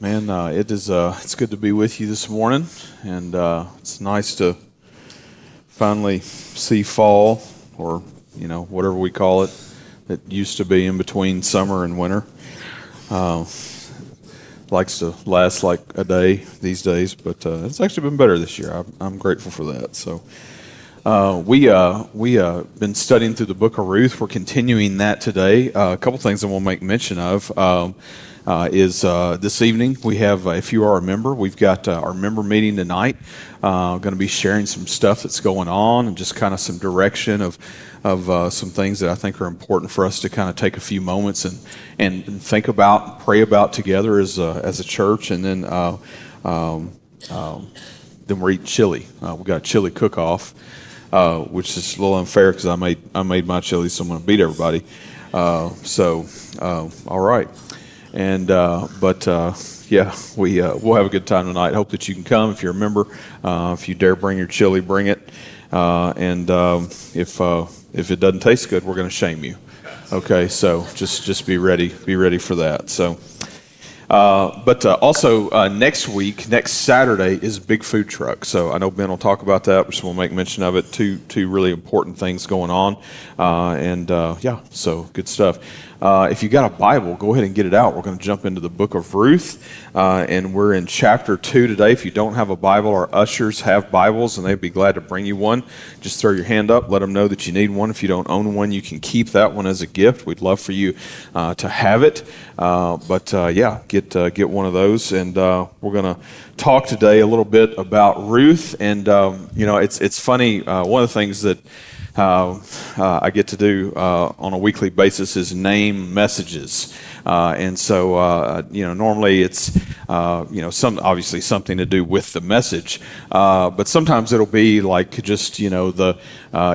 Man, uh, it is uh, it's good to be with you this morning, and uh, it's nice to finally see fall, or you know whatever we call it, that used to be in between summer and winter. Uh, likes to last like a day these days, but uh, it's actually been better this year. I'm, I'm grateful for that. So. Uh, we we been studying through the book of Ruth. We're continuing that today. A couple things I want to make mention of. Um, uh, is uh, this evening. We have, uh, if you are a member, we've got uh, our member meeting tonight. Uh, going to be sharing some stuff that's going on and just kind of some direction of of uh, some things that I think are important for us to kind of take a few moments and and, and think about, pray about together as a, as a church, and then. Um, um, then we're eating chili. We've got a chili cook-off, which is a little unfair because I made I made my chili, so I'm going to beat everybody. so, all right. And uh, but uh, yeah, we uh, we'll have a good time tonight. Hope that you can come if you're a member. If you dare bring your chili, bring it. And um, if if it doesn't taste good, we're going to shame you. Okay, so just just be ready. Be ready for that. So. Uh, but uh, also uh, next week, next Saturday is Big Food Truck. So I know Ben will talk about that. we'll make mention of it. Two two really important things going on, and yeah, so good stuff. Uh, if you got a Bible, go ahead and get it out. We're going to jump into the book of Ruth, uh, and we're in chapter 2 today. If you don't have a Bible, our ushers have Bibles, and they'd be glad to bring you one. Just throw your hand up, let them know that you need one. If you don't own one, you can keep that one as a gift. We'd love for you uh, to have it. Uh, but uh, yeah, get, uh, get one of those, and we're going to talk today a little bit about Ruth. And, um, you know, it's, it's funny, one of the things that I get to do uh, on a weekly basis is name messages. Uh, and so, uh, you know, normally it's, uh, you know, some obviously something to do with the message, but sometimes it'll be like just, you know, the,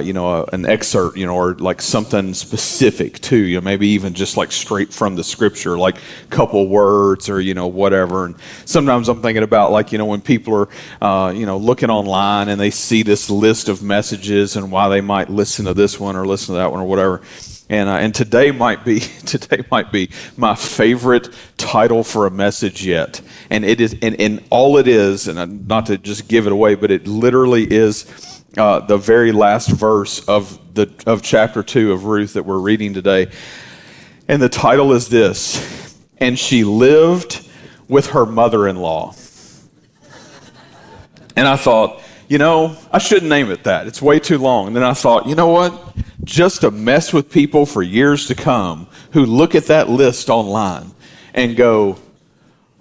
you know, an excerpt, you know, or like something specific too, you know, maybe even just like straight from the scripture, like a couple words or, you know, whatever. And sometimes I'm thinking about like, you know, when people are, you know, looking online and they see this list of messages and why they might listen to this one or listen to that one or whatever and, uh, and today might be today might be my favorite title for a message yet. And it is and, and all it is, and uh, not to just give it away, but it literally is uh, the very last verse of the of chapter two of Ruth that we're reading today. And the title is this: And she lived with her mother-in-law. And I thought, you know, I shouldn't name it that. It's way too long. And then I thought, you know what? Just to mess with people for years to come who look at that list online and go,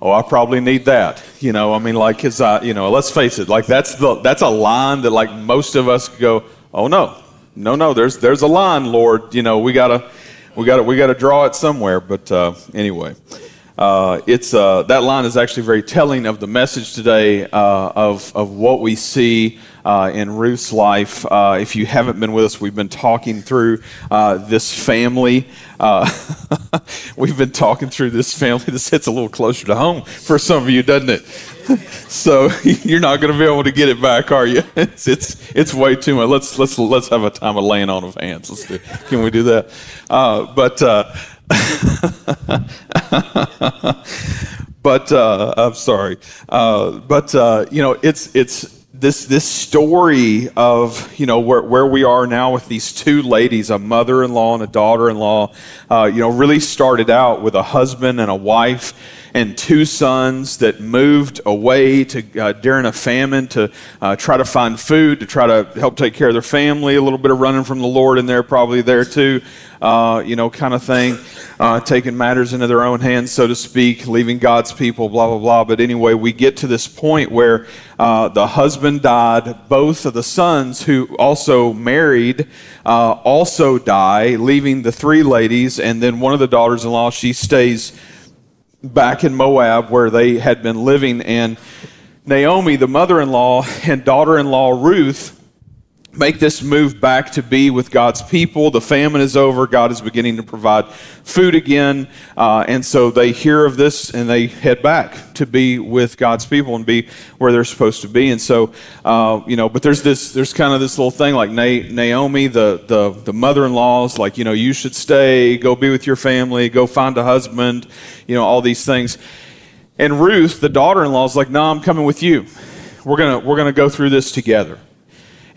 oh, I probably need that. You know, I mean, like, cause I, you know, let's face it, like that's the, that's a line that like most of us go, oh no, no, no, there's, there's a line, Lord. You know, we gotta, we gotta, we gotta draw it somewhere. But uh, anyway. Uh, it's, uh, that line is actually very telling of the message today uh, of, of what we see uh, in Ruth's life. Uh, if you haven't been with us, we've been talking through uh, this family. we've been talking through this family. This hits a little closer to home for some of you, doesn't it? so you're not going to be able to get it back, are you? It's it's it's way too much. Let's let's let's have a time of laying on of hands. Let's do. Can we do that? but but uh, I'm sorry. Uh, but uh, you know, it's it's this this story of you know where where we are now with these two ladies, a mother-in-law and a daughter-in-law. Uh, you know, really started out with a husband and a wife and two sons that moved away to uh, during a famine to uh, try to find food to try to help take care of their family. A little bit of running from the Lord in there, probably there too, uh, you know, kind of thing. Uh, taking matters into their own hands, so to speak, leaving God's people, blah blah blah. But anyway, we get to this point where uh, the husband died. Both of the sons, who also married, uh, also die, leaving the three ladies, and then one of the daughters-in-law. She stays back in Moab where they had been living. And Naomi, the mother in law, and daughter in law Ruth make this move back to be with God's people. The famine is over. God is beginning to provide food again. Uh, and so they hear of this and they head back to be with God's people and be where they're supposed to be. And so, uh, you know, but there's this, there's kind of this little thing like Na- Naomi, the, the, the mother-in-law is like, you know, you should stay, go be with your family, go find a husband, you know, all these things. And Ruth, the daughter-in-law, is like, "No, I'm coming with you. We're gonna we're gonna go through this together."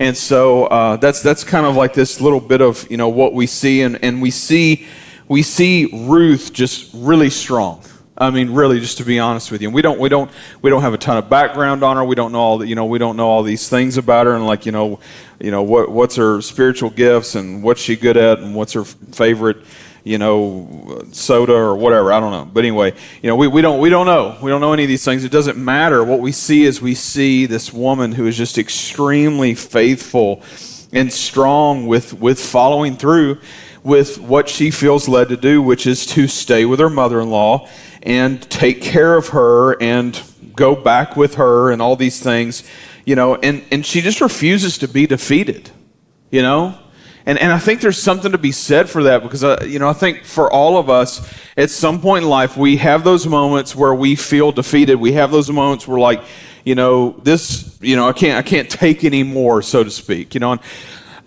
And so uh, that's that's kind of like this little bit of you know what we see, and, and we see we see Ruth just really strong. I mean, really, just to be honest with you, and we don't we don't we don't have a ton of background on her. We don't know all the, you know we don't know all these things about her, and like you know, you know what what's her spiritual gifts and what's she good at and what's her favorite you know, soda or whatever. I don't know. But anyway, you know, we, we don't we don't know. We don't know any of these things. It doesn't matter. What we see is we see this woman who is just extremely faithful and strong with with following through with what she feels led to do, which is to stay with her mother-in-law and take care of her and go back with her and all these things, you know, and, and she just refuses to be defeated, you know? And, and I think there's something to be said for that because, uh, you know, I think for all of us, at some point in life, we have those moments where we feel defeated. We have those moments where, like, you know, this, you know, I can't, I can't take any more, so to speak. You know, and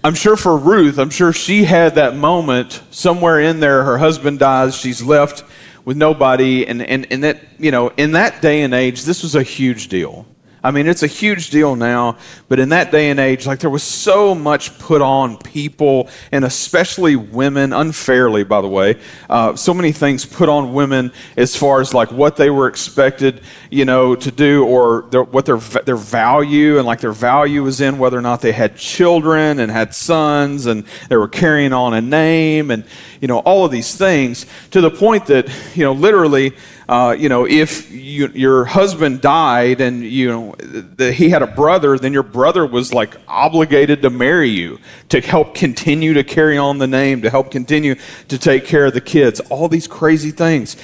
I'm sure for Ruth, I'm sure she had that moment somewhere in there. Her husband dies, she's left with nobody, and, and, and that, you know, in that day and age, this was a huge deal. I mean, it's a huge deal now, but in that day and age, like there was so much put on people, and especially women, unfairly, by the way. Uh, so many things put on women as far as like what they were expected, you know, to do, or their, what their their value and like their value was in whether or not they had children and had sons, and they were carrying on a name, and you know, all of these things to the point that you know, literally uh, you know, if you, your husband died and you know the, he had a brother, then your brother was like obligated to marry you to help continue to carry on the name, to help continue to take care of the kids. All these crazy things.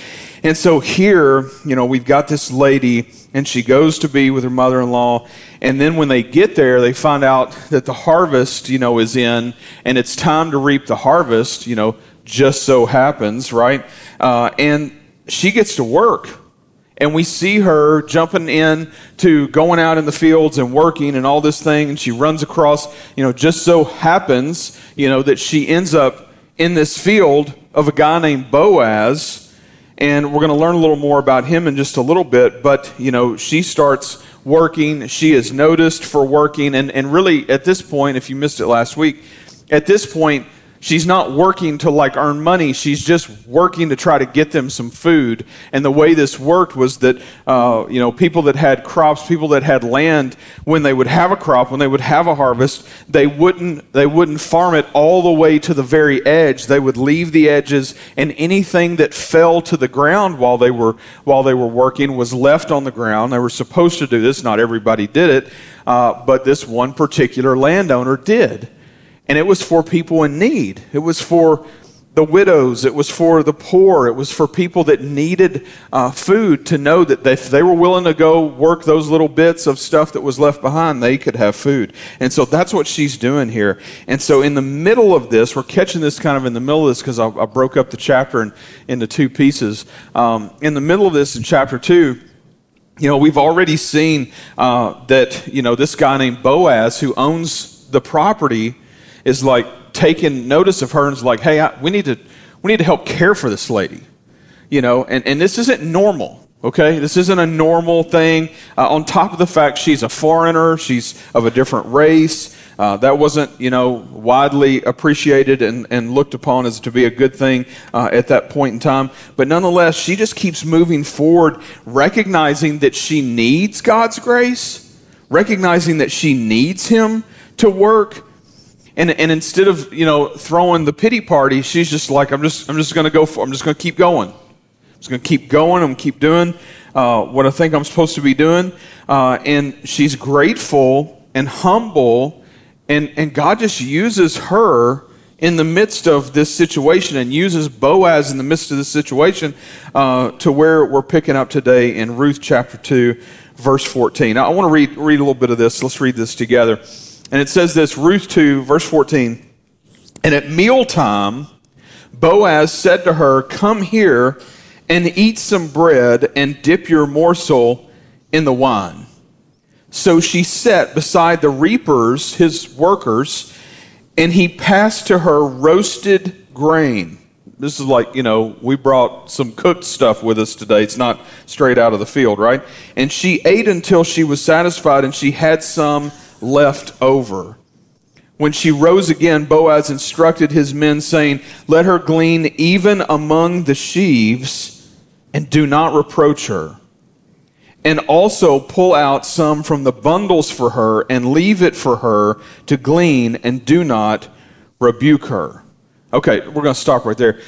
And so here, you know, we've got this lady, and she goes to be with her mother-in-law, and then when they get there, they find out that the harvest, you know, is in, and it's time to reap the harvest. You know, just so happens, right? Uh, and she gets to work. And we see her jumping in to going out in the fields and working and all this thing. And she runs across, you know, just so happens, you know, that she ends up in this field of a guy named Boaz. And we're going to learn a little more about him in just a little bit. But, you know, she starts working. She is noticed for working. And, and really, at this point, if you missed it last week, at this point, She's not working to like earn money. She's just working to try to get them some food. And the way this worked was that, uh, you know, people that had crops, people that had land, when they would have a crop, when they would have a harvest, they wouldn't, they wouldn't farm it all the way to the very edge. They would leave the edges and anything that fell to the ground while they were, while they were working was left on the ground. They were supposed to do this. Not everybody did it. Uh, but this one particular landowner did and it was for people in need. It was for the widows, it was for the poor, it was for people that needed uh, food to know that if they were willing to go work those little bits of stuff that was left behind, they could have food. And so that's what she's doing here. And so in the middle of this, we're catching this kind of in the middle of this because I, I, broke up the chapter in, into two pieces. Um, in the middle of this, in chapter two, you know, we've already seen uh, that, you know, this guy named Boaz who owns the property is like taking notice of her and is like, hey, I, we need to we need to help care for this lady, you know. And and this isn't normal. Okay, this isn't a normal thing. Uh, on top of the fact she's a foreigner, she's of a different race. Uh, that wasn't, you know, widely appreciated and, and looked upon as to be a good thing uh, at that point in time. But nonetheless, she just keeps moving forward, recognizing that she needs God's grace, recognizing that she needs Him to work, and, and instead of, you know, throwing the pity party, she's just like, I'm just, I'm just going to go for, I'm just to keep going. I'm just going to keep going. I'm keep doing uh, what I think I'm supposed to be doing. Uh, and she's grateful and humble. And, and God just uses her in the midst of this situation and uses Boaz in the midst of this situation uh, to where we're picking up today in Ruth chapter 2, verse 14. Now, I want to read, read a little bit of this. Let's read this together. And it says this Ruth 2, verse 14. And at mealtime, Boaz said to her, Come here and eat some bread and dip your morsel in the wine. So she sat beside the reapers, his workers, and he passed to her roasted grain. this is like, you know, we brought some cooked stuff with us today. It's not straight out of the field, right? And she ate until she was satisfied and she had some left over. When she rose again, Boaz instructed his men, saying, Let her glean even among the sheaves, and do not reproach her. And also pull out some from the bundles for her, and leave it for her to glean, and do not rebuke her. Okay, we're going to stop right there.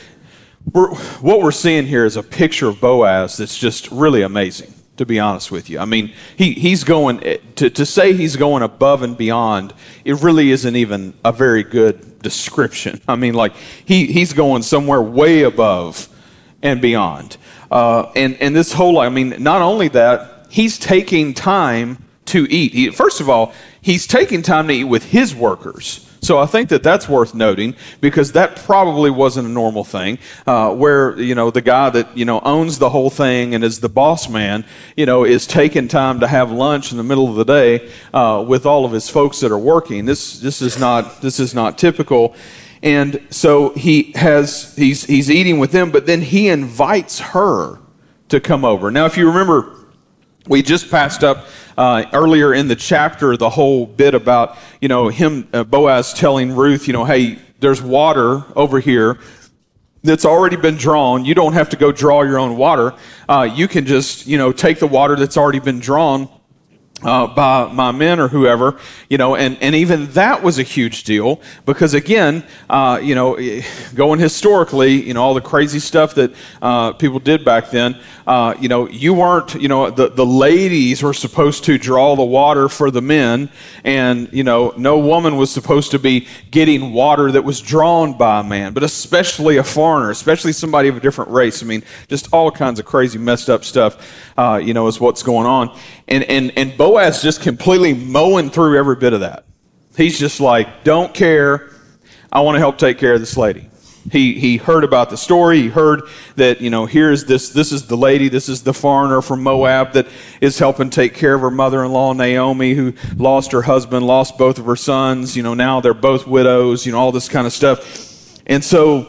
We're, what we're seeing here is a picture of Boaz that's just really amazing to be honest with you. I mean, he, he's going, to, to say he's going above and beyond, it really isn't even a very good description. I mean, like, he, he's going somewhere way above and beyond. Uh, and, and this whole, I mean, not only that, he's taking time to eat. He, first of all, he's taking time to eat with his workers. So I think that that's worth noting because that probably wasn't a normal thing. Uh, where you know the guy that you know owns the whole thing and is the boss man, you know, is taking time to have lunch in the middle of the day uh, with all of his folks that are working. This this is not this is not typical. And so he has he's he's eating with them, but then he invites her to come over. Now, if you remember we just passed up uh, earlier in the chapter the whole bit about you know him uh, boaz telling ruth you know hey there's water over here that's already been drawn. You don't have to go draw your own water. Uh, you can just you know take the water that's already been drawn uh, by my men or whoever, you know, and, and even that was a huge deal because again, uh, you know, going historically, you know, all the crazy stuff that uh, people did back then, uh, you know, you weren't, you know, the, the ladies were supposed to draw the water for the men, and, you know, no woman was supposed to be getting water that was drawn by a man, but especially a foreigner, especially somebody of a different race. I mean, just all kinds of crazy, messed up stuff, uh, you know, is what's going on. And, and, and Boaz just completely mowing through every bit of that. He's just like, don't care. I want to help take care of this lady. He, he heard about the story. He heard that, you know, here's this, this is the lady, this is the foreigner from Moab that is helping take care of her mother in law, Naomi, who lost her husband, lost both of her sons. You know, now they're both widows, you know, all this kind of stuff. And so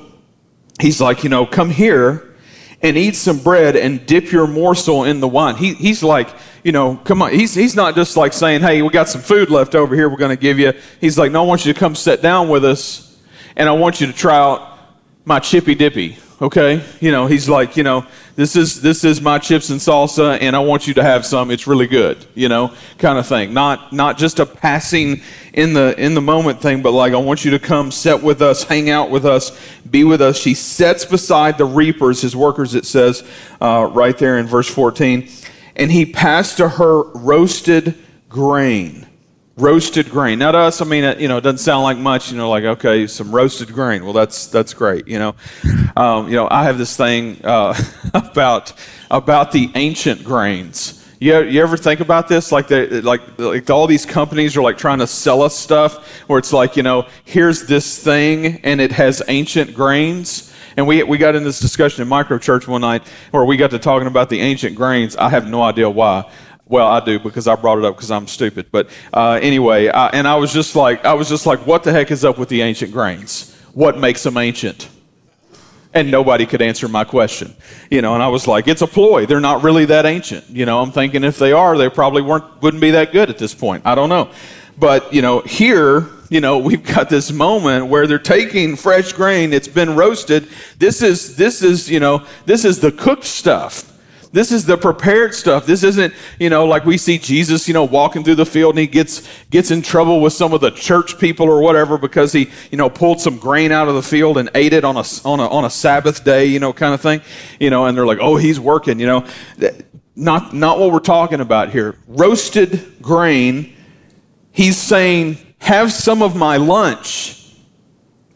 he's like, you know, come here and eat some bread and dip your morsel in the wine. He, he's like, you know, come on. He's, he's not just like saying, hey, we got some food left over here we're going to give you. He's like, no, I want you to come sit down with us and I want you to try out my chippy dippy okay? You know he's like you know this is this is my chips and salsa and i want you to have some. It's really good you know kind of thing. Not not just a passing in the in the moment thing but like i want you to come sit with us hang out with us be with us. She sits beside the reapers his workers it says uh, right there in verse 14 and he passed to her roasted grain roasted grain. Now to us, I mean, you know, it doesn't sound like much. You know, like okay, some roasted grain. Well, that's that's great. You know, um, you know, I have this thing uh, about about the ancient grains. You, you ever think about this? Like, the, like, like all these companies are like trying to sell us stuff where it's like, you know, here's this thing and it has ancient grains. And we, we got in this discussion in micro church one night where we got to talking about the ancient grains. I have no idea why. Well, I do because I brought it up because I'm stupid. But uh, anyway, I, and I was just like, I was just like, what the heck is up with the ancient grains? What makes them ancient? And nobody could answer my question, you know. And I was like, it's a ploy. They're not really that ancient, you know. I'm thinking if they are, they probably weren't wouldn't be that good at this point. I don't know, but you know, here you know we've got this moment where they're taking fresh grain it's been roasted this is this is you know this is the cooked stuff this is the prepared stuff. This isn't, you know, like we see Jesus, you know, walking through the field and he gets gets in trouble with some of the church people or whatever because he, you know, pulled some grain out of the field and ate it on a on a on a Sabbath day, you know, kind of thing. You know, and they're like, "Oh, he's working," you know. Not not what we're talking about here. Roasted grain. He's saying, "Have some of my lunch.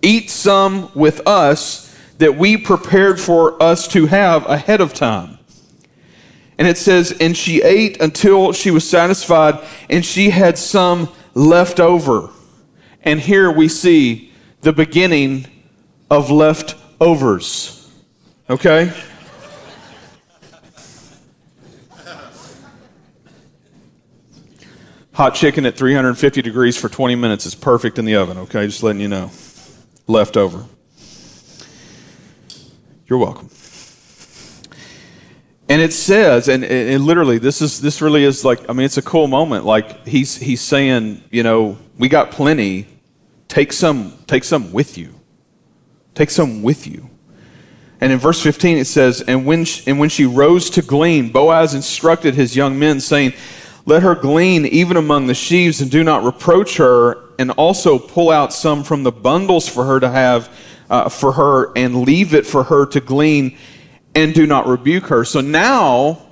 Eat some with us." that we prepared for us to have ahead of time. And it says, And she ate until she was satisfied, and she had some left over. And here we see the beginning of leftovers. Okay? Hot chicken at 350 degrees for 20 minutes is perfect in the oven, okay? Just letting you know. Leftover. You're welcome. And it says, and, and literally, this is this really is like, I mean, it's a cool moment. Like he's he's saying, you know, we got plenty. Take some, take some with you. Take some with you. And in verse 15 it says, and when she, and when she rose to glean, Boaz instructed his young men, saying, Let her glean even among the sheaves, and do not reproach her, and also pull out some from the bundles for her to have uh, for her, and leave it for her to glean and do not rebuke her. So now,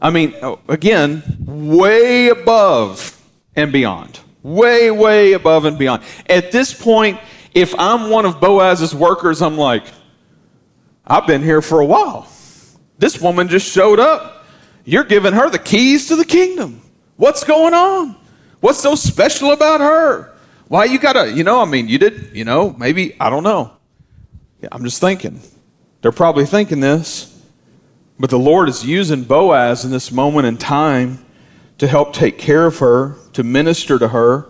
I mean, again, way above and beyond. Way, way above and beyond. At this point, if I'm one of Boaz's workers, I'm like, I've been here for a while. This woman just showed up. You're giving her the keys to the kingdom. What's going on? What's so special about her? Why you gotta, you know, I mean, you did, you know, maybe, I don't know. Yeah, I'm just thinking. They're probably thinking this. But the Lord is using Boaz in this moment in time to help take care of her, to minister to her.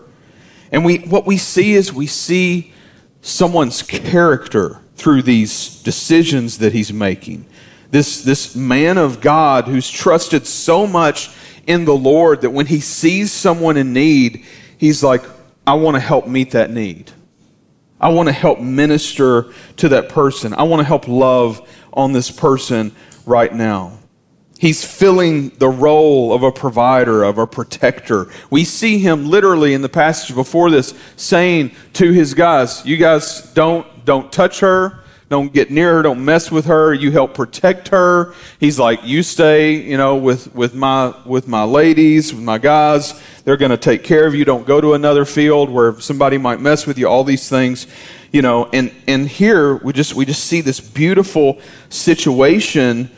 And we, what we see is we see someone's character through these decisions that he's making. This, this man of God who's trusted so much in the Lord that when he sees someone in need, he's like, I want to help meet that need. I want to help minister to that person. I want to help love on this person right now. He's filling the role of a provider, of a protector. We see him literally in the passage before this saying to his guys, You guys don't, don't touch her. Don't get near her. Don't mess with her. You help protect her. He's like, you stay, you know, with, with my with my ladies, with my guys. They're going to take care of you. Don't go to another field where somebody might mess with you. All these things, you know. And and here we just we just see this beautiful situation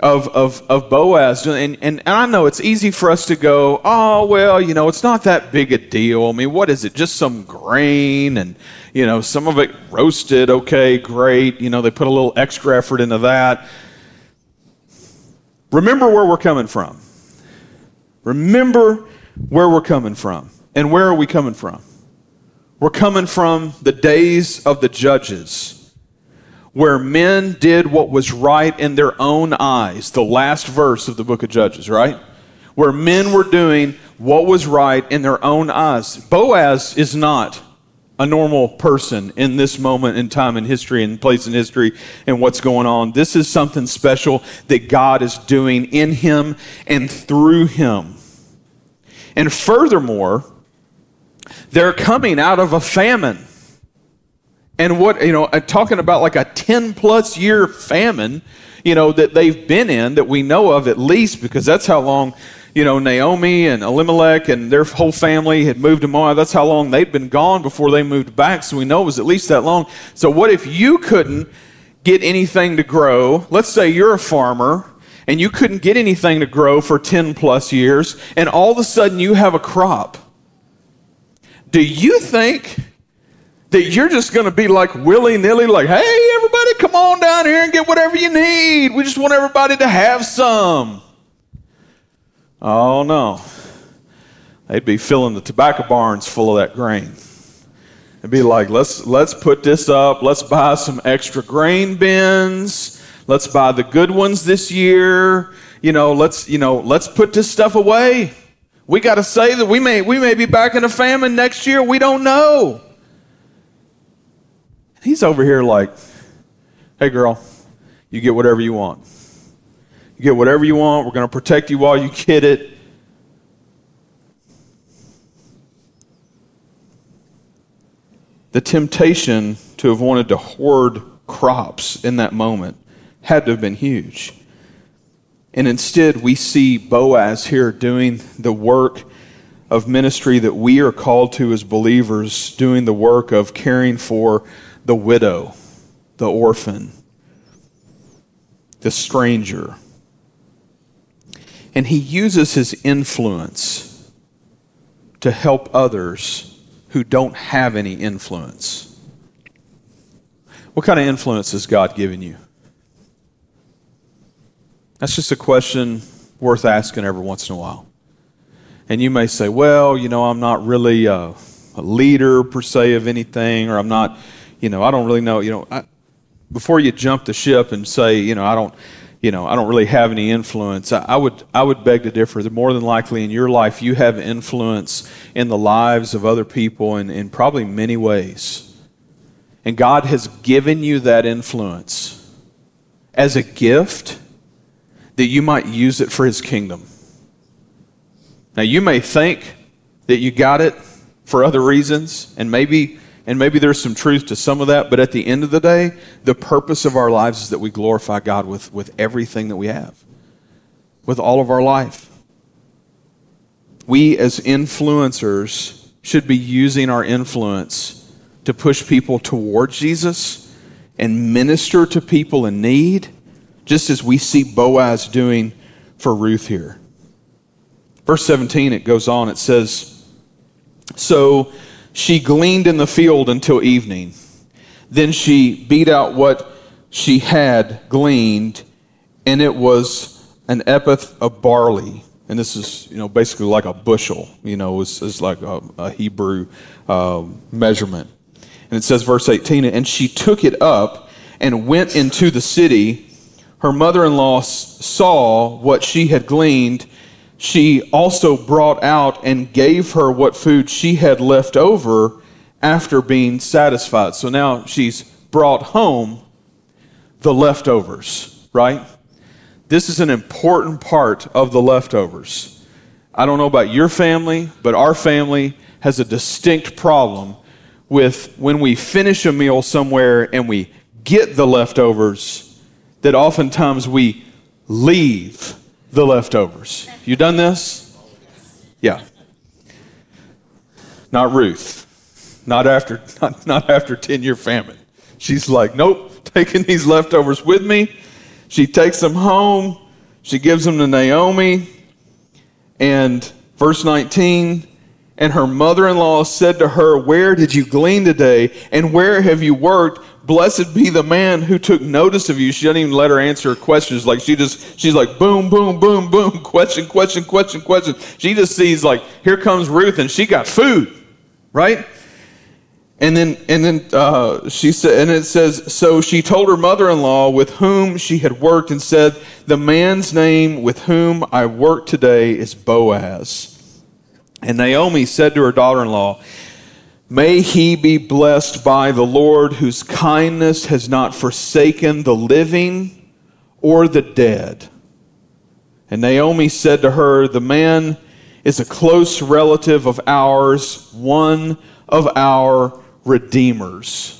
of, of, of Boaz. And, and, and I know it's easy for us to go, oh, well, you know, it's not that big a deal. I mean, what is it? Just some grain and, you know, some of it roasted. Okay, great. You know, they put a little extra effort into that. Remember where we're coming from. Remember where we're coming from. And where are we coming from? We're coming from the days of the judges where men did what was right in their own eyes. The last verse of the book of Judges, right? Where men were doing what was right in their own eyes. Boaz is not a normal person in this moment in time in history and place in history and what's going on. This is something special that God is doing in him and through him. And furthermore, they're coming out of a famine. And what you know uh, talking about like a 10 plus year famine you know that they've been in that we know of at least because that's how long you know naomi and elimelech and their whole family had moved to moab. That's how long they'd been gone before they moved back. So we know it was at least that long. So what if you couldn't get anything to grow? Let's say you're a farmer and you couldn't get anything to grow for 10 plus years and all of a sudden you have a crop do you think that you're just going to be like willy nilly, like, hey, everybody, come on down here and get whatever you need. We just want everybody to have some. Oh, no. They'd be filling the tobacco barns full of that grain. It'd be like, let's, let's put this up. Let's buy some extra grain bins. Let's buy the good ones this year. You know, let's, you know, let's put this stuff away. We got to say that we may, we may be back in a famine next year. We don't know. He's over here like, hey, girl, you get whatever you want. You get whatever you want. We're going to protect you while you get it. The temptation to have wanted to hoard crops in that moment had to have been huge. And instead, we see Boaz here doing the work of ministry that we are called to as believers, doing the work of caring for the widow, the orphan, the stranger. And he uses his influence to help others who don't have any influence. What kind of influence has God given you? That's just a question worth asking every once in a while. And you may say, well, you know, I'm not really a, a leader per se of anything, or I'm not you know, I don't really know, you know, I, before you jump the ship and say, you know, I don't, you know, I don't really have any influence. I, I would, I would beg to differ. That more than likely in your life, you have influence in the lives of other people in, in probably many ways. And God has given you that influence as a gift that you might use it for His kingdom. Now, you may think that you got it for other reasons, and maybe and maybe there's some truth to some of that, but at the end of the day, the purpose of our lives is that we glorify God with, with everything that we have, with all of our life. We, as influencers, should be using our influence to push people towards Jesus and minister to people in need, just as we see Boaz doing for Ruth here. Verse 17, it goes on, it says, So she gleaned in the field until evening. Then she beat out what she had gleaned, and it was an ephah of barley. And this is, you know, basically like a bushel, you know, it's, like a, a Hebrew uh, measurement. And it says, verse 18, and she took it up and went into the city. Her mother in law saw what she had gleaned she also brought out and gave her what food she had left over after being satisfied. So now she's brought home the leftovers, right? This is an important part of the leftovers. I don't know about your family, but our family has a distinct problem with when we finish a meal somewhere and we get the leftovers, that oftentimes we leave the leftovers. You done this? Yeah. Not Ruth. Not after not, not after 10 year famine. She's like, nope, taking these leftovers with me. She takes them home. She gives them to Naomi. And verse 19, and her mother in law said to her, Where did you glean today? And where have you worked? Blessed be the man who took notice of you. She doesn't even let her answer her questions. Like she just, she's like, boom, boom, boom, boom, question, question, question, question. She just sees like, here comes Ruth, and she got food, right? And then, and then uh, she said, and it says, so she told her mother-in-law with whom she had worked, and said, the man's name with whom I work today is Boaz. And Naomi said to her daughter-in-law, May he be blessed by the Lord, whose kindness has not forsaken the living or the dead. And Naomi said to her, The man is a close relative of ours, one of our redeemers.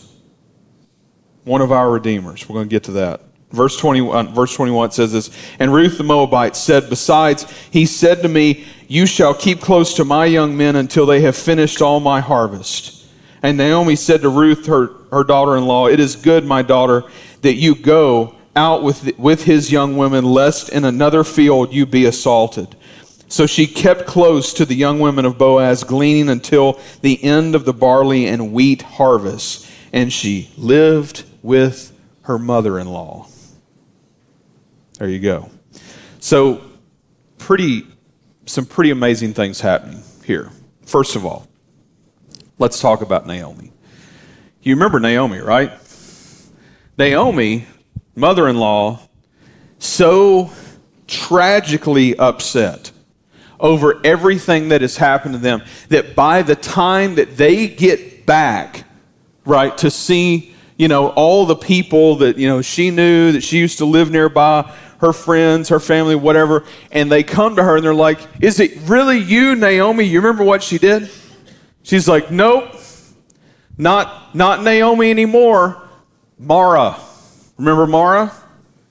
One of our redeemers. We're going to get to that. Verse 21, uh, verse 21 says this And Ruth the Moabite said, Besides, he said to me, You shall keep close to my young men until they have finished all my harvest. And Naomi said to Ruth, her, her daughter in law, It is good, my daughter, that you go out with, with his young women, lest in another field you be assaulted. So she kept close to the young women of Boaz, gleaning until the end of the barley and wheat harvest. And she lived with her mother in law. There you go. So, pretty, some pretty amazing things happening here. First of all, let's talk about Naomi. You remember Naomi, right? Naomi, mother in law, so tragically upset over everything that has happened to them that by the time that they get back, right, to see, you know, all the people that, you know, she knew that she used to live nearby, her friends, her family, whatever, and they come to her and they're like, Is it really you, Naomi? You remember what she did? She's like, Nope, not, not Naomi anymore. Mara. Remember Mara?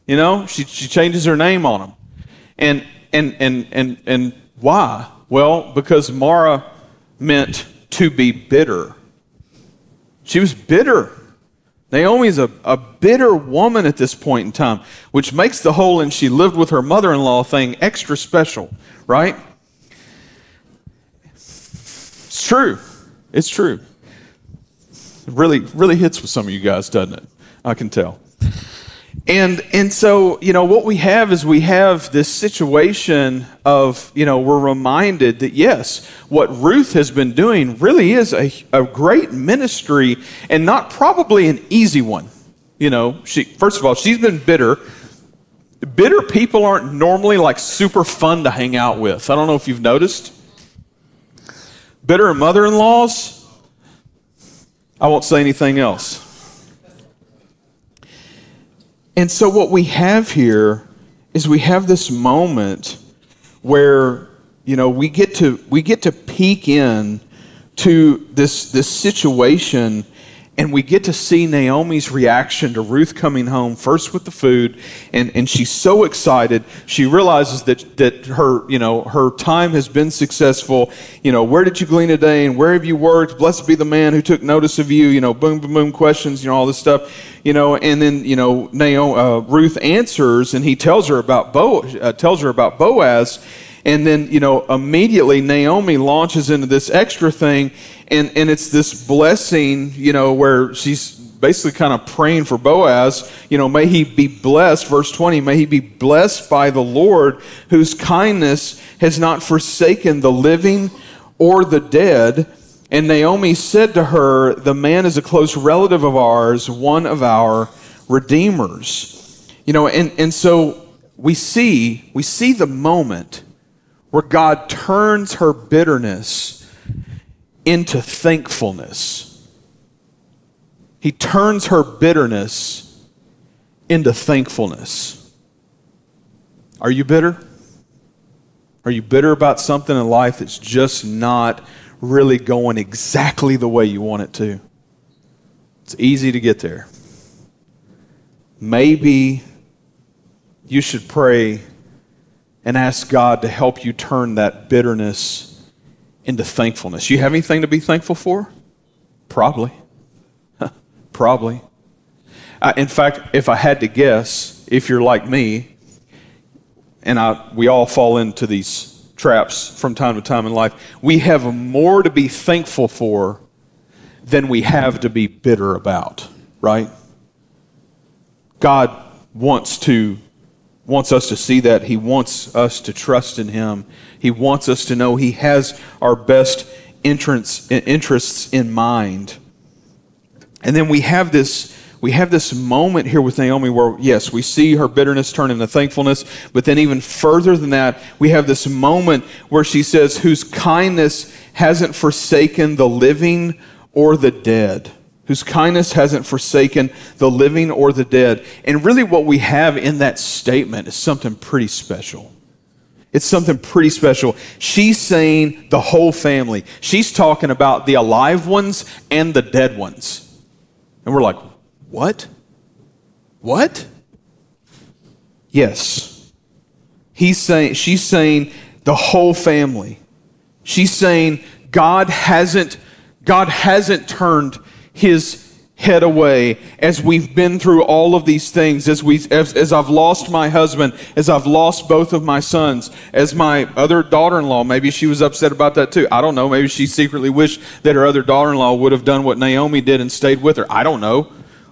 You know, she, she changes her name on them. And, and, and, and, and why? Well, because Mara meant to be bitter. She was bitter. Naomi is a, a bitter woman at this point in time, which makes the whole and she lived with her mother in law thing extra special, right? It's true. It's true. It really, really hits with some of you guys, doesn't it? I can tell. And and so, you know, what we have is we have this situation of, you know, we're reminded that yes, what Ruth has been doing really is a, a great ministry and not probably an easy one. You know, she first of all, she's been bitter. Bitter people aren't normally like super fun to hang out with. I don't know if you've noticed. Bitter mother-in-laws, I won't say anything else. And so what we have here is we have this moment where you know we get to we get to peek in to this this situation and we get to see Naomi's reaction to Ruth coming home first with the food and, and she's so excited. She realizes that that her you know her time has been successful. You know where did you glean today and where have you worked? Blessed be the man who took notice of you you know boom boom boom questions you know all this stuff you know. And then you know Naomi, uh, Ruth answers and he tells her about Bo uh, tells her about Boaz and then, you know, immediately Naomi launches into this extra thing, and, and it's this blessing, you know, where she's basically kind of praying for Boaz, you know, may he be blessed, verse 20, may he be blessed by the Lord, whose kindness has not forsaken the living or the dead. And Naomi said to her, The man is a close relative of ours, one of our redeemers. You know, and, and so we see, we see the moment where God turns her bitterness into thankfulness. He turns her bitterness into thankfulness. Are you bitter? Are you bitter about something in life that's just not really going exactly the way you want it to? It's easy to get there. Maybe you should pray and ask God to help you turn that bitterness into thankfulness. You have anything to be thankful for? Probably. Probably. In fact, if I had to guess, if you're like me, and I, we all fall into these traps from time to time in life, we have more to be thankful for than we have to be bitter about, right? God wants to wants us to see that. He wants us to trust in Him. He wants us to know He has our best entrance, interests in mind. And then we have this we have this moment here with Naomi where, yes, we see her bitterness turn into thankfulness, but then even further than that, we have this moment where she says, Whose kindness hasn't forsaken the living or the dead whose kindness hasn't forsaken the living or the dead. And really, what we have in that statement is something pretty special. It's something pretty special. She's saying the whole family. She's talking about the alive ones and the dead ones. And we're like, what? What? Yes. He's saying, she's saying the whole family. She's saying God hasn't, God hasn't turned his head away. As we've been through all of these things as we as, as I've lost my husband as I've lost both of my sons as my other daughter-in-law maybe she was upset about that too. I don't know. Maybe she secretly wished that her other daughter-in-law would have done what Naomi did and stayed with her. I don't know.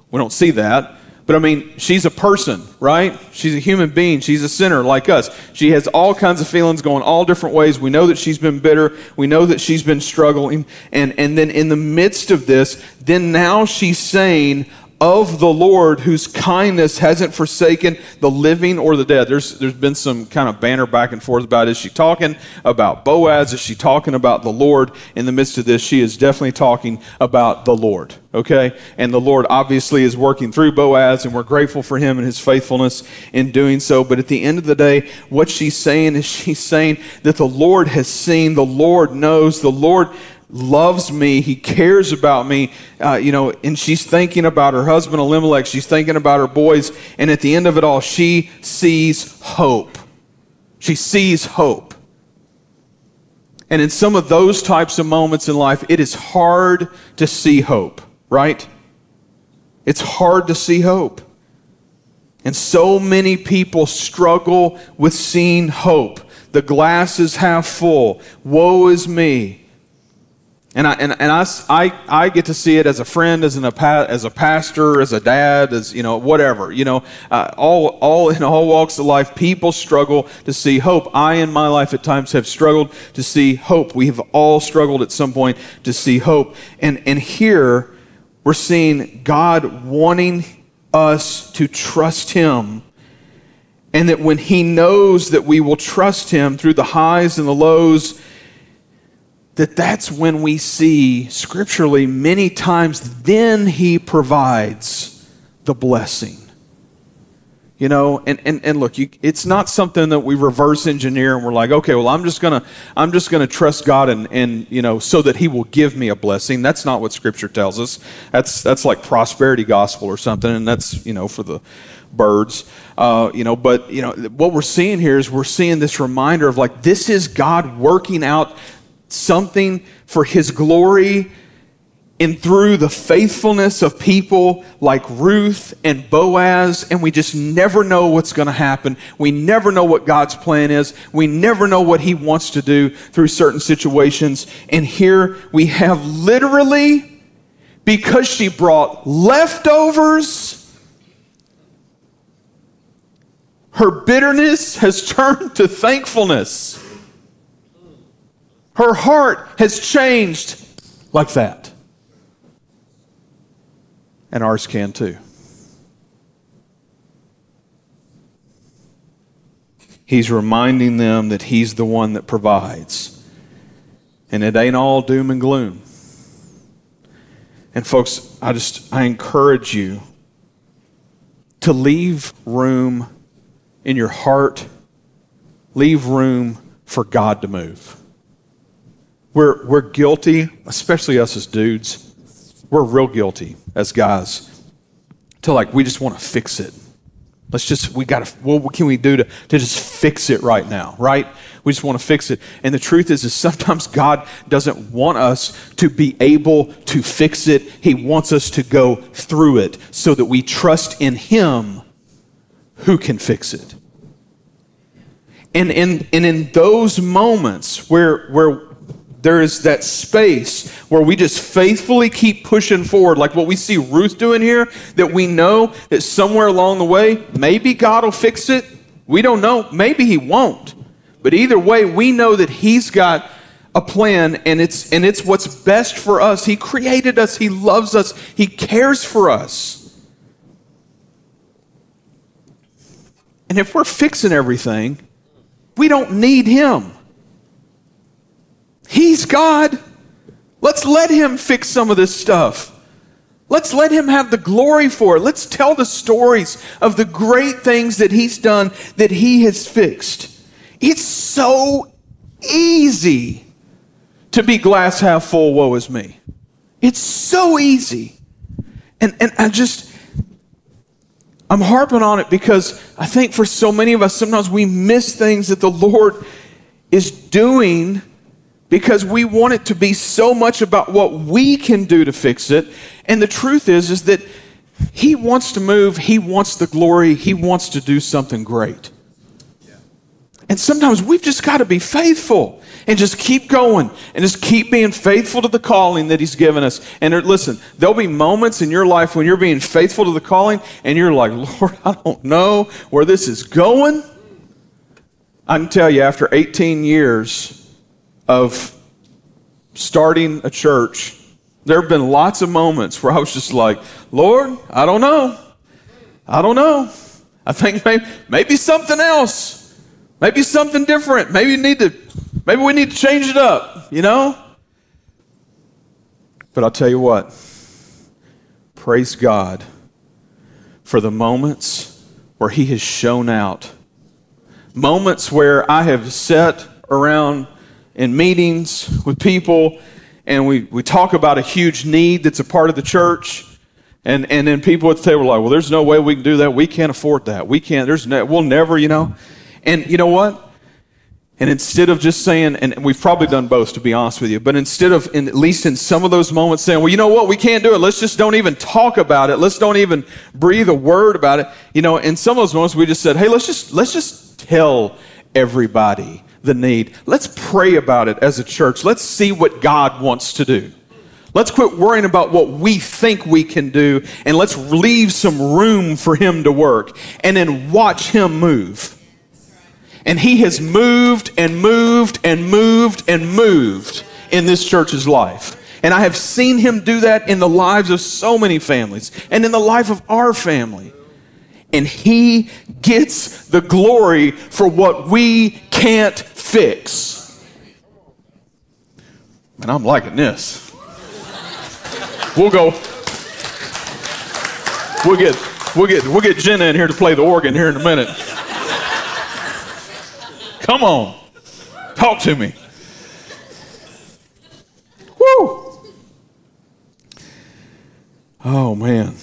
We don't see that but I mean, she's a person, right? She's a human being. She's a sinner like us. She has all kinds of feelings going all different ways. We know that she's been bitter. We know that she's been struggling. And, and then in the midst of this, then now she's saying, of the Lord whose kindness hasn't forsaken the living or the dead. There's, there's been some kind of banner back and forth about is she talking about Boaz? Is she talking about the Lord? In the midst of this, she is definitely talking about the Lord, okay? And the Lord obviously is working through Boaz, and we're grateful for him and his faithfulness in doing so. But at the end of the day, what she's saying is she's saying that the Lord has seen, the Lord knows, the Lord loves me. He cares about me. Uh, you know, and she's thinking about her husband Elimelech. She's thinking about her boys. And at the end of it all, she sees hope. She sees hope. And in some of those types of moments in life, it is hard to see hope, right? It's hard to see hope. And so many people struggle with seeing hope. The glass is half full. Woe is me. And, I, and, and I, I, I get to see it as a friend, as, an, as a pastor, as a dad, as, you know, whatever. You know, uh, all, all in all walks of life, people struggle to see hope. I, in my life, at times have struggled to see hope. We have all struggled at some point to see hope. And, and here, we're seeing God wanting us to trust Him. And that when He knows that we will trust Him through the highs and the lows, that that's when we see scripturally many times, then He provides the blessing. You know, and, and, and look, you, it's not something that we reverse engineer and we're like, okay, well, I'm just gonna I'm just gonna trust God and, and you know, so that He will give me a blessing. That's not what Scripture tells us. That's that's like prosperity gospel or something, and that's you know for the birds. Uh, you know, but you know what we're seeing here is we're seeing this reminder of like this is God working out something for His glory and through the faithfulness of people like Ruth and Boaz, and we just never know what's going to happen. We never know what God's plan is. We never know what He wants to do through certain situations. And here we have literally, because she brought leftovers, her bitterness has turned to thankfulness. Her heart has changed like that and ours can too. He's reminding them that He's the one that provides. And it ain't all doom and gloom. And folks, I just I encourage you to leave room in your heart, leave room for God to move. We're, we're guilty, especially us as dudes we're real guilty as guys to like, we just want to fix it. Let's just, we got to, what can we do to, to just fix it right now, right? We just want to fix it. And the truth is, is sometimes God doesn't want us to be able to fix it. He wants us to go through it so that we trust in Him who can fix it. And in, and in those moments where, where there is that space where we just faithfully keep pushing forward, like what we see Ruth doing here, that we know that somewhere along the way, maybe God will fix it. We don't know. Maybe He won't. But either way, we know that He's got a plan and it's and it's what's best for us. He created us, he loves us, he cares for us. And if we're fixing everything, we don't need him. He's God. Let's let Him fix some of this stuff. Let's let Him have the glory for it. Let's tell the stories of the great things that He's done, that He has fixed. It's so easy to be glass half full, woe is me. It's so easy. And, and I just, I'm harping on it because I think for so many of us, sometimes we miss things that the Lord is doing because we want it to be so much about what we can do to fix it. And the truth is is that he wants to move, he wants the glory, he wants to do something great. And sometimes we've just got to be faithful and just keep going and just keep being faithful to the calling that He's given us. And listen, there'll be moments in your life when you're being faithful to the calling and you're like, Lord, I don't know where this is going. I can tell you, after 18 years of starting a church, there have been lots of moments where I was just like, Lord, I don't know. I don't know. I think maybe, maybe something else. Maybe something different. Maybe we need to maybe we need to change it up, you know? But I'll tell you what. Praise God for the moments where he has shown out. Moments where I have sat around in meetings with people and we, we talk about a huge need that's a part of the church. And, and then people at the table are like, well, there's no way we can do that. We can't afford that. We can't, there's no, we'll never, you know. And you know what? And instead of just saying, and we've probably done both to be honest with you, but instead of, in, at least in some of those moments, saying, well, you know what, we can't do it. Let's just don't even talk about it. Let's don't even breathe a word about it. You know, in some of those moments, we just said, hey, let's just, let's just tell everybody the need. Let's pray about it as a church. Let's see what God wants to do. Let's quit worrying about what we think we can do and let's leave some room for Him to work and then watch Him move. And He has moved and moved and moved and moved in this church's life. And I have seen him do that in the lives of so many families and in the life of our family. And he gets the glory for what we can't fix. And I'm liking this. We'll go. We'll get we'll get we'll get Jenna in here to play the organ here in a minute. Come on. Talk to me. Woo! Oh man.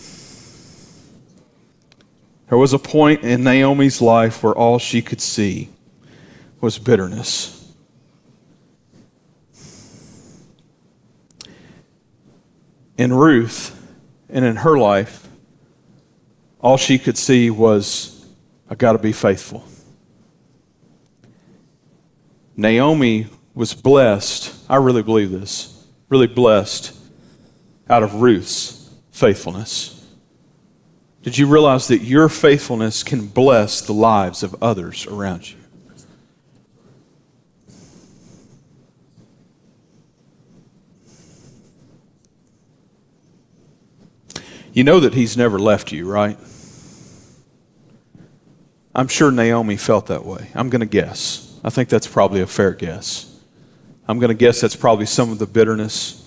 There was a point in Naomi's life where all she could see was bitterness. In Ruth and in her life, all she could see was, I got to be faithful. Naomi was blessed, I really believe this, really blessed out of Ruth's faithfulness. Did you realize that your faithfulness can bless the lives of others around you? You know that he's never left you, right? I'm sure Naomi felt that way. I'm going to guess. I think that's probably a fair guess. I'm going to guess that's probably some of the bitterness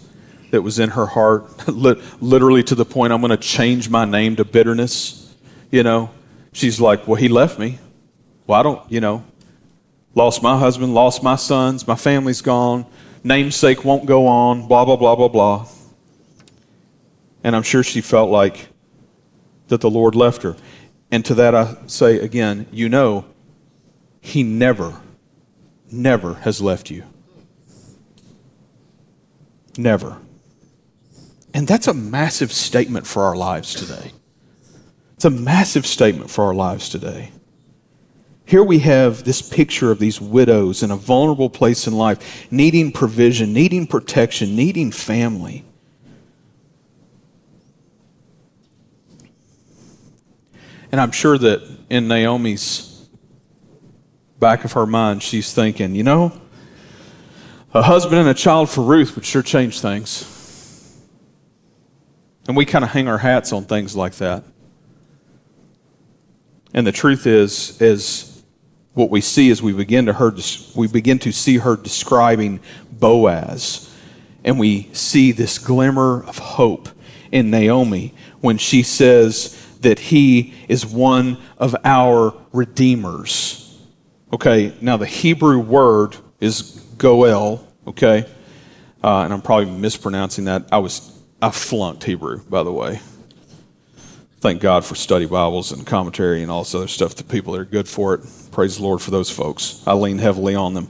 that was in her heart, literally to the point I'm going to change my name to bitterness. You know, she's like, Well, he left me. Well, I don't, you know, lost my husband, lost my sons, my family's gone, namesake won't go on, blah, blah, blah, blah, blah. And I'm sure she felt like that the Lord left her. And to that I say again, you know, He never, never has left you. Never. And that's a massive statement for our lives today. It's a massive statement for our lives today. Here we have this picture of these widows in a vulnerable place in life, needing provision, needing protection, needing family. And I'm sure that in Naomi's back of her mind, she's thinking, you know, a husband and a child for Ruth would sure change things. And we kind of hang our hats on things like that. And the truth is, is what we see as we begin to her, we begin to see her describing Boaz, and we see this glimmer of hope in Naomi when she says, that he is one of our redeemers. Okay, now the Hebrew word is goel, okay? Uh, and I'm probably mispronouncing that. I was I flunked Hebrew, by the way. Thank God for study Bibles and commentary and all this other stuff. The people that are good for it. Praise the Lord for those folks. I lean heavily on them.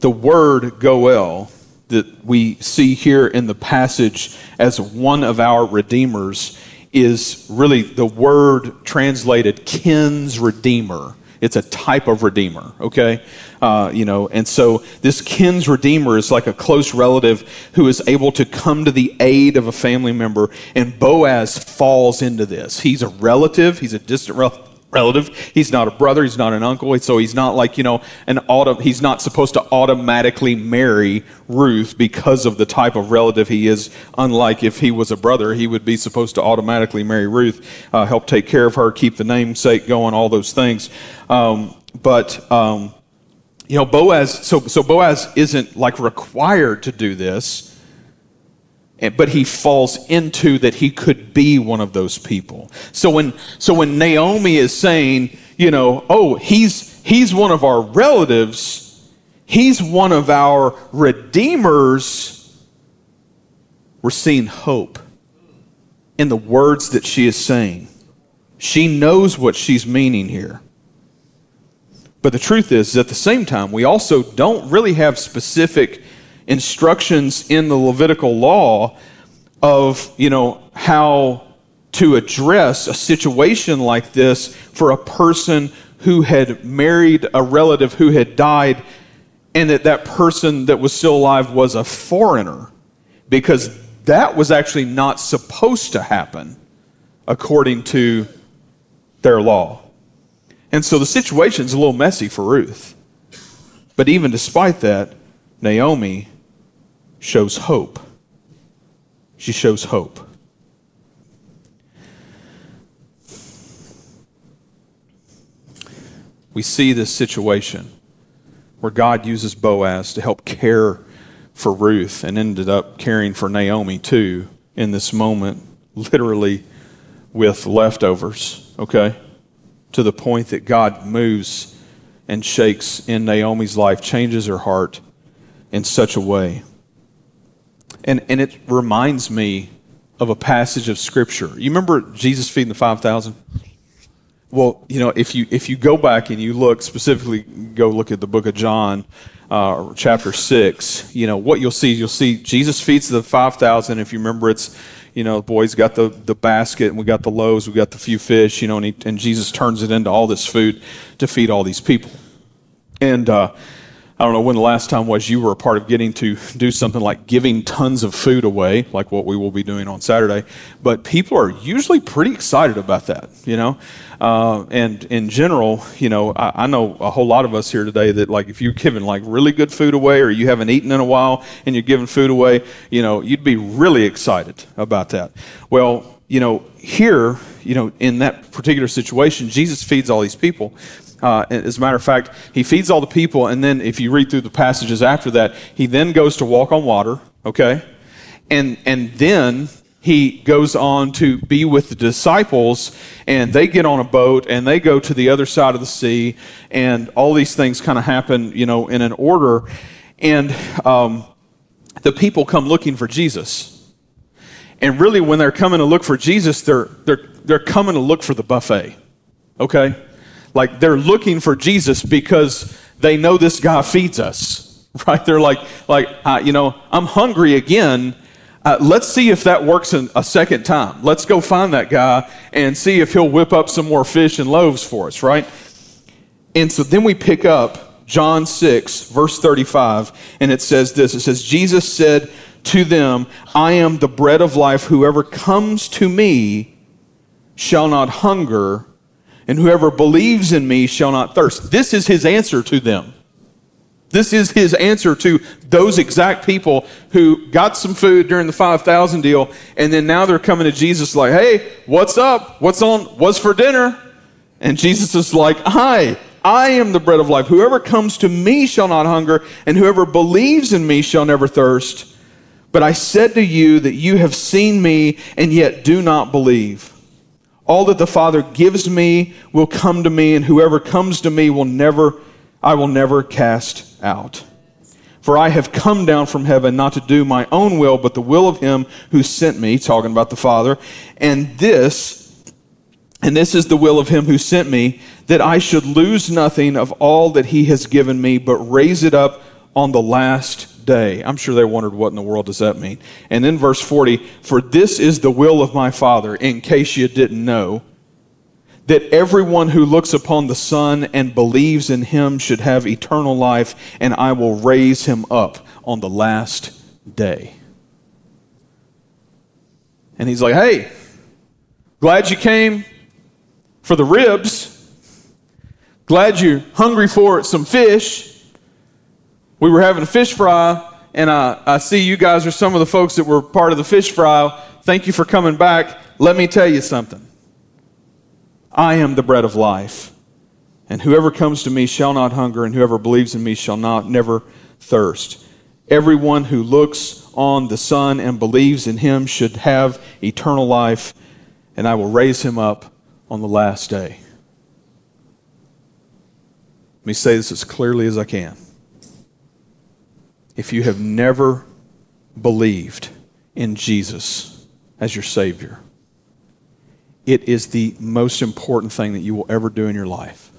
The word goel that we see here in the passage as one of our redeemers is really the word translated kin's redeemer. It's a type of redeemer, okay? Uh, you know, and so this kin's redeemer is like a close relative who is able to come to the aid of a family member, and Boaz falls into this. He's a relative, he's a distant relative relative. He's not a brother. He's not an uncle. So he's not like, you know, an auto, he's not supposed to automatically marry Ruth because of the type of relative he is. Unlike if he was a brother, he would be supposed to automatically marry Ruth, uh, help take care of her, keep the namesake going, all those things. Um, but, um, you know, Boaz, so, so Boaz isn't like required to do this but he falls into that he could be one of those people. So when so when Naomi is saying, you know, oh, he's he's one of our relatives, he's one of our redeemers, we're seeing hope in the words that she is saying. She knows what she's meaning here. But the truth is, at the same time, we also don't really have specific instructions in the Levitical law of, you know, how to address a situation like this for a person who had married a relative who had died and that that person that was still alive was a foreigner because that was actually not supposed to happen according to their law. And so the situation's a little messy for Ruth. But even despite that, Naomi shows hope. She shows hope. We see this situation where God uses Boaz to help care for Ruth and ended up caring for Naomi too in this moment, literally with leftovers, okay? To the point that God moves and shakes in Naomi's life, changes her heart in such a way. And, and it reminds me of a passage of Scripture. You remember Jesus feeding the 5,000? Well, you know, if you, if you go back and you look, specifically go look at the book of John, uh, chapter 6, you know, what you'll see, you'll see Jesus feeds the 5,000. If you remember, it's, you know, boys got the, the basket and we got the loaves, we got the few fish, you know, and, he, and Jesus turns it into all this food to feed all these people. And, uh, I don't know when the last time was you were a part of getting to do something like giving tons of food away, like what we will be doing on Saturday. But people are usually pretty excited about that, you know. Uh, and in general, you know, I, I, know a whole lot of us here today that, like, if you're giving like really good food away, or you haven't eaten in a while and you're giving food away, you know, you'd be really excited about that. Well, you know, here, you know, in that particular situation, Jesus feeds all these people. Uh, as a matter of fact, he feeds all the people, and then if you read through the passages after that, he then goes to walk on water, okay? And, and then he goes on to be with the disciples, and they get on a boat and they go to the other side of the sea, and all these things kind of happen, you know, in an order. And um, the people come looking for Jesus. And really, when they're coming to look for Jesus, they're, they're, they're coming to look for the buffet, okay? Like they're looking for Jesus because they know this guy feeds us, right? They're like, like uh, you know, I'm hungry again. Uh, let's see if that works a second time. Let's go find that guy and see if he'll whip up some more fish and loaves for us, right? And so then we pick up John 6, verse 35, and it says this It says, Jesus said to them, I am the bread of life. Whoever comes to me shall not hunger, and whoever believes in me shall not thirst. This is his answer to them. This is his answer to those exact people who got some food during the 5,000 deal, and then now they're coming to Jesus like, hey, what's up? What's on? What's for dinner? And Jesus is like, hi, I am the bread of life. Whoever comes to me shall not hunger, and whoever believes in me shall never thirst. But I said to you that you have seen me, and yet do not believe. All that the Father gives me will come to me, and whoever comes to me will never, I will never cast out. For I have come down from heaven not to do my own will, but the will of him who sent me, talking about the Father. And this, and this is the will of him who sent me, that I should lose nothing of all that he has given me, but raise it up on the last day. I'm sure they wondered what in the world does that mean. And then verse 40, for this is the will of my Father, in case you didn't know, that everyone who looks upon the Son and believes in him should have eternal life, and I will raise him up on the last day. And he's like, hey, glad you came for the ribs. Glad you're hungry for some fish. We were having a fish fry, and I, I see you guys are some of the folks that were part of the fish fry. Thank you for coming back. Let me tell you something. I am the bread of life. And whoever comes to me shall not hunger, and whoever believes in me shall not never thirst. Everyone who looks on the Son and believes in him should have eternal life, and I will raise him up on the last day. Let me say this as clearly as I can if you have never believed in Jesus as your Savior, it is the most important thing that you will ever do in your life.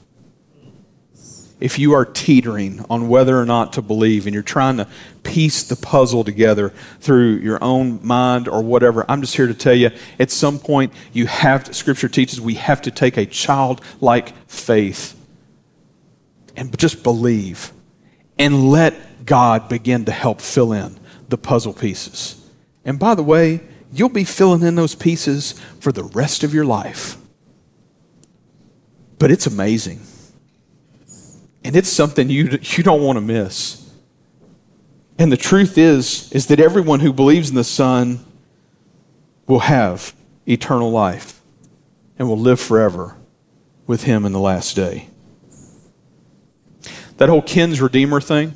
If you are teetering on whether or not to believe and you're trying to piece the puzzle together through your own mind or whatever, I'm just here to tell you at some point you have to, Scripture teaches we have to take a childlike faith and just believe and let God begin to help fill in the puzzle pieces. And by the way, you'll be filling in those pieces for the rest of your life. But it's amazing. And it's something you, you don't want to miss. And the truth is, is that everyone who believes in the Son will have eternal life and will live forever with him in the last day. That whole kin's Redeemer thing,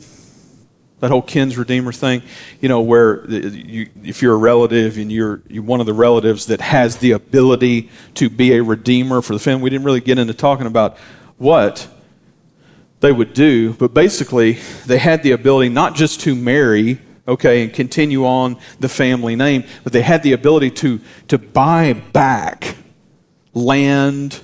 that whole kin's Redeemer thing, you know, where you, if you're a relative and you're, you're one of the relatives that has the ability to be a redeemer for the family, we didn't really get into talking about what they would do, but basically they had the ability not just to marry, okay, and continue on the family name, but they had the ability to, to buy back land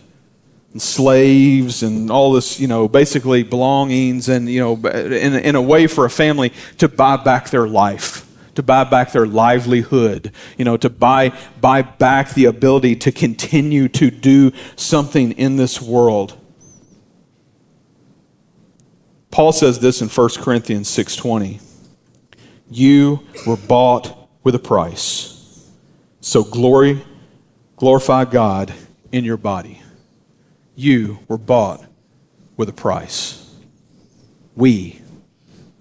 and slaves and all this, you know, basically belongings and, you know, in, in a way for a family to buy back their life to buy back their livelihood, you know, to buy, buy back the ability to continue to do something in this world. Paul says this in 1 Corinthians 6:20. You were bought with a price. So glory glorify God in your body. You were bought with a price. We,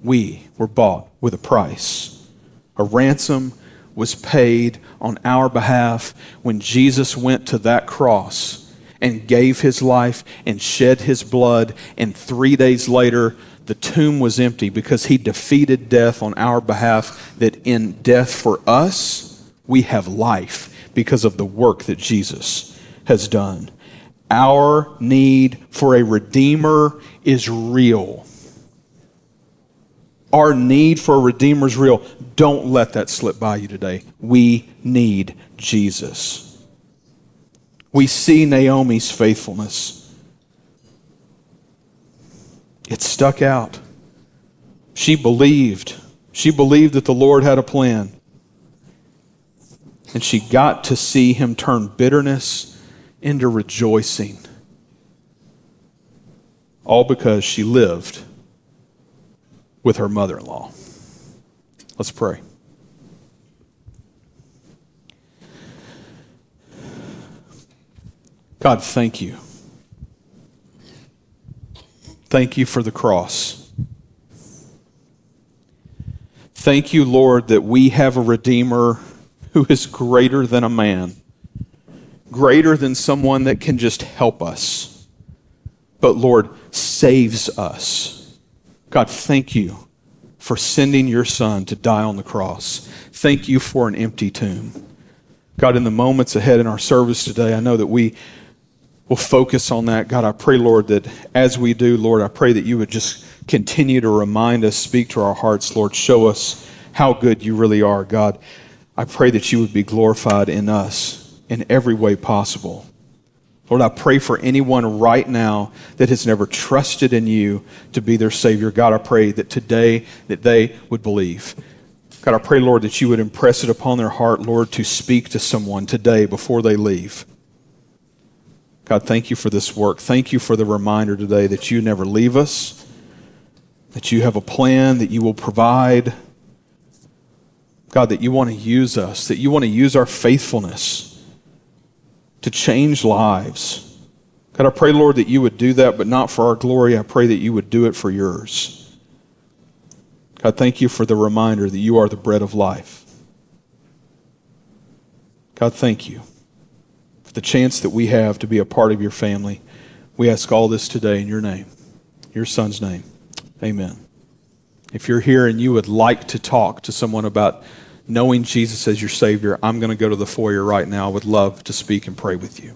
we were bought with a price. A ransom was paid on our behalf when Jesus went to that cross and gave his life and shed his blood, and three days later, the tomb was empty because he defeated death on our behalf, that in death for us, we have life because of the work that Jesus has done. Our need for a Redeemer is real. Our need for a Redeemer is real. Don't let that slip by you today. We need Jesus. We see Naomi's faithfulness. It stuck out. She believed. She believed that the Lord had a plan. And she got to see him turn bitterness into rejoicing. All because she lived with her mother in law. Let's pray. God, thank you. Thank you for the cross. Thank you, Lord, that we have a Redeemer who is greater than a man greater than someone that can just help us, but Lord, saves us. God, thank you for sending your Son to die on the cross. Thank you for an empty tomb. God, in the moments ahead in our service today, I know that we will focus on that. God, I pray, Lord, that as we do, Lord, I pray that you would just continue to remind us, speak to our hearts, Lord, show us how good you really are, God. I pray that you would be glorified in us in every way possible. Lord, I pray for anyone right now that has never trusted in you to be their Savior. God, I pray that today that they would believe. God, I pray, Lord, that you would impress it upon their heart, Lord, to speak to someone today before they leave. God, thank you for this work. Thank you for the reminder today that you never leave us, that you have a plan, that you will provide. God, that you want to use us, that you want to use our faithfulness to change lives. God, I pray, Lord, that you would do that, but not for our glory. I pray that you would do it for yours. God, thank you for the reminder that you are the bread of life. God, thank you for the chance that we have to be a part of your family. We ask all this today in your name, your son's name. Amen. If you're here and you would like to talk to someone about knowing Jesus as your Savior, I'm going to go to the foyer right now. I would love to speak and pray with you.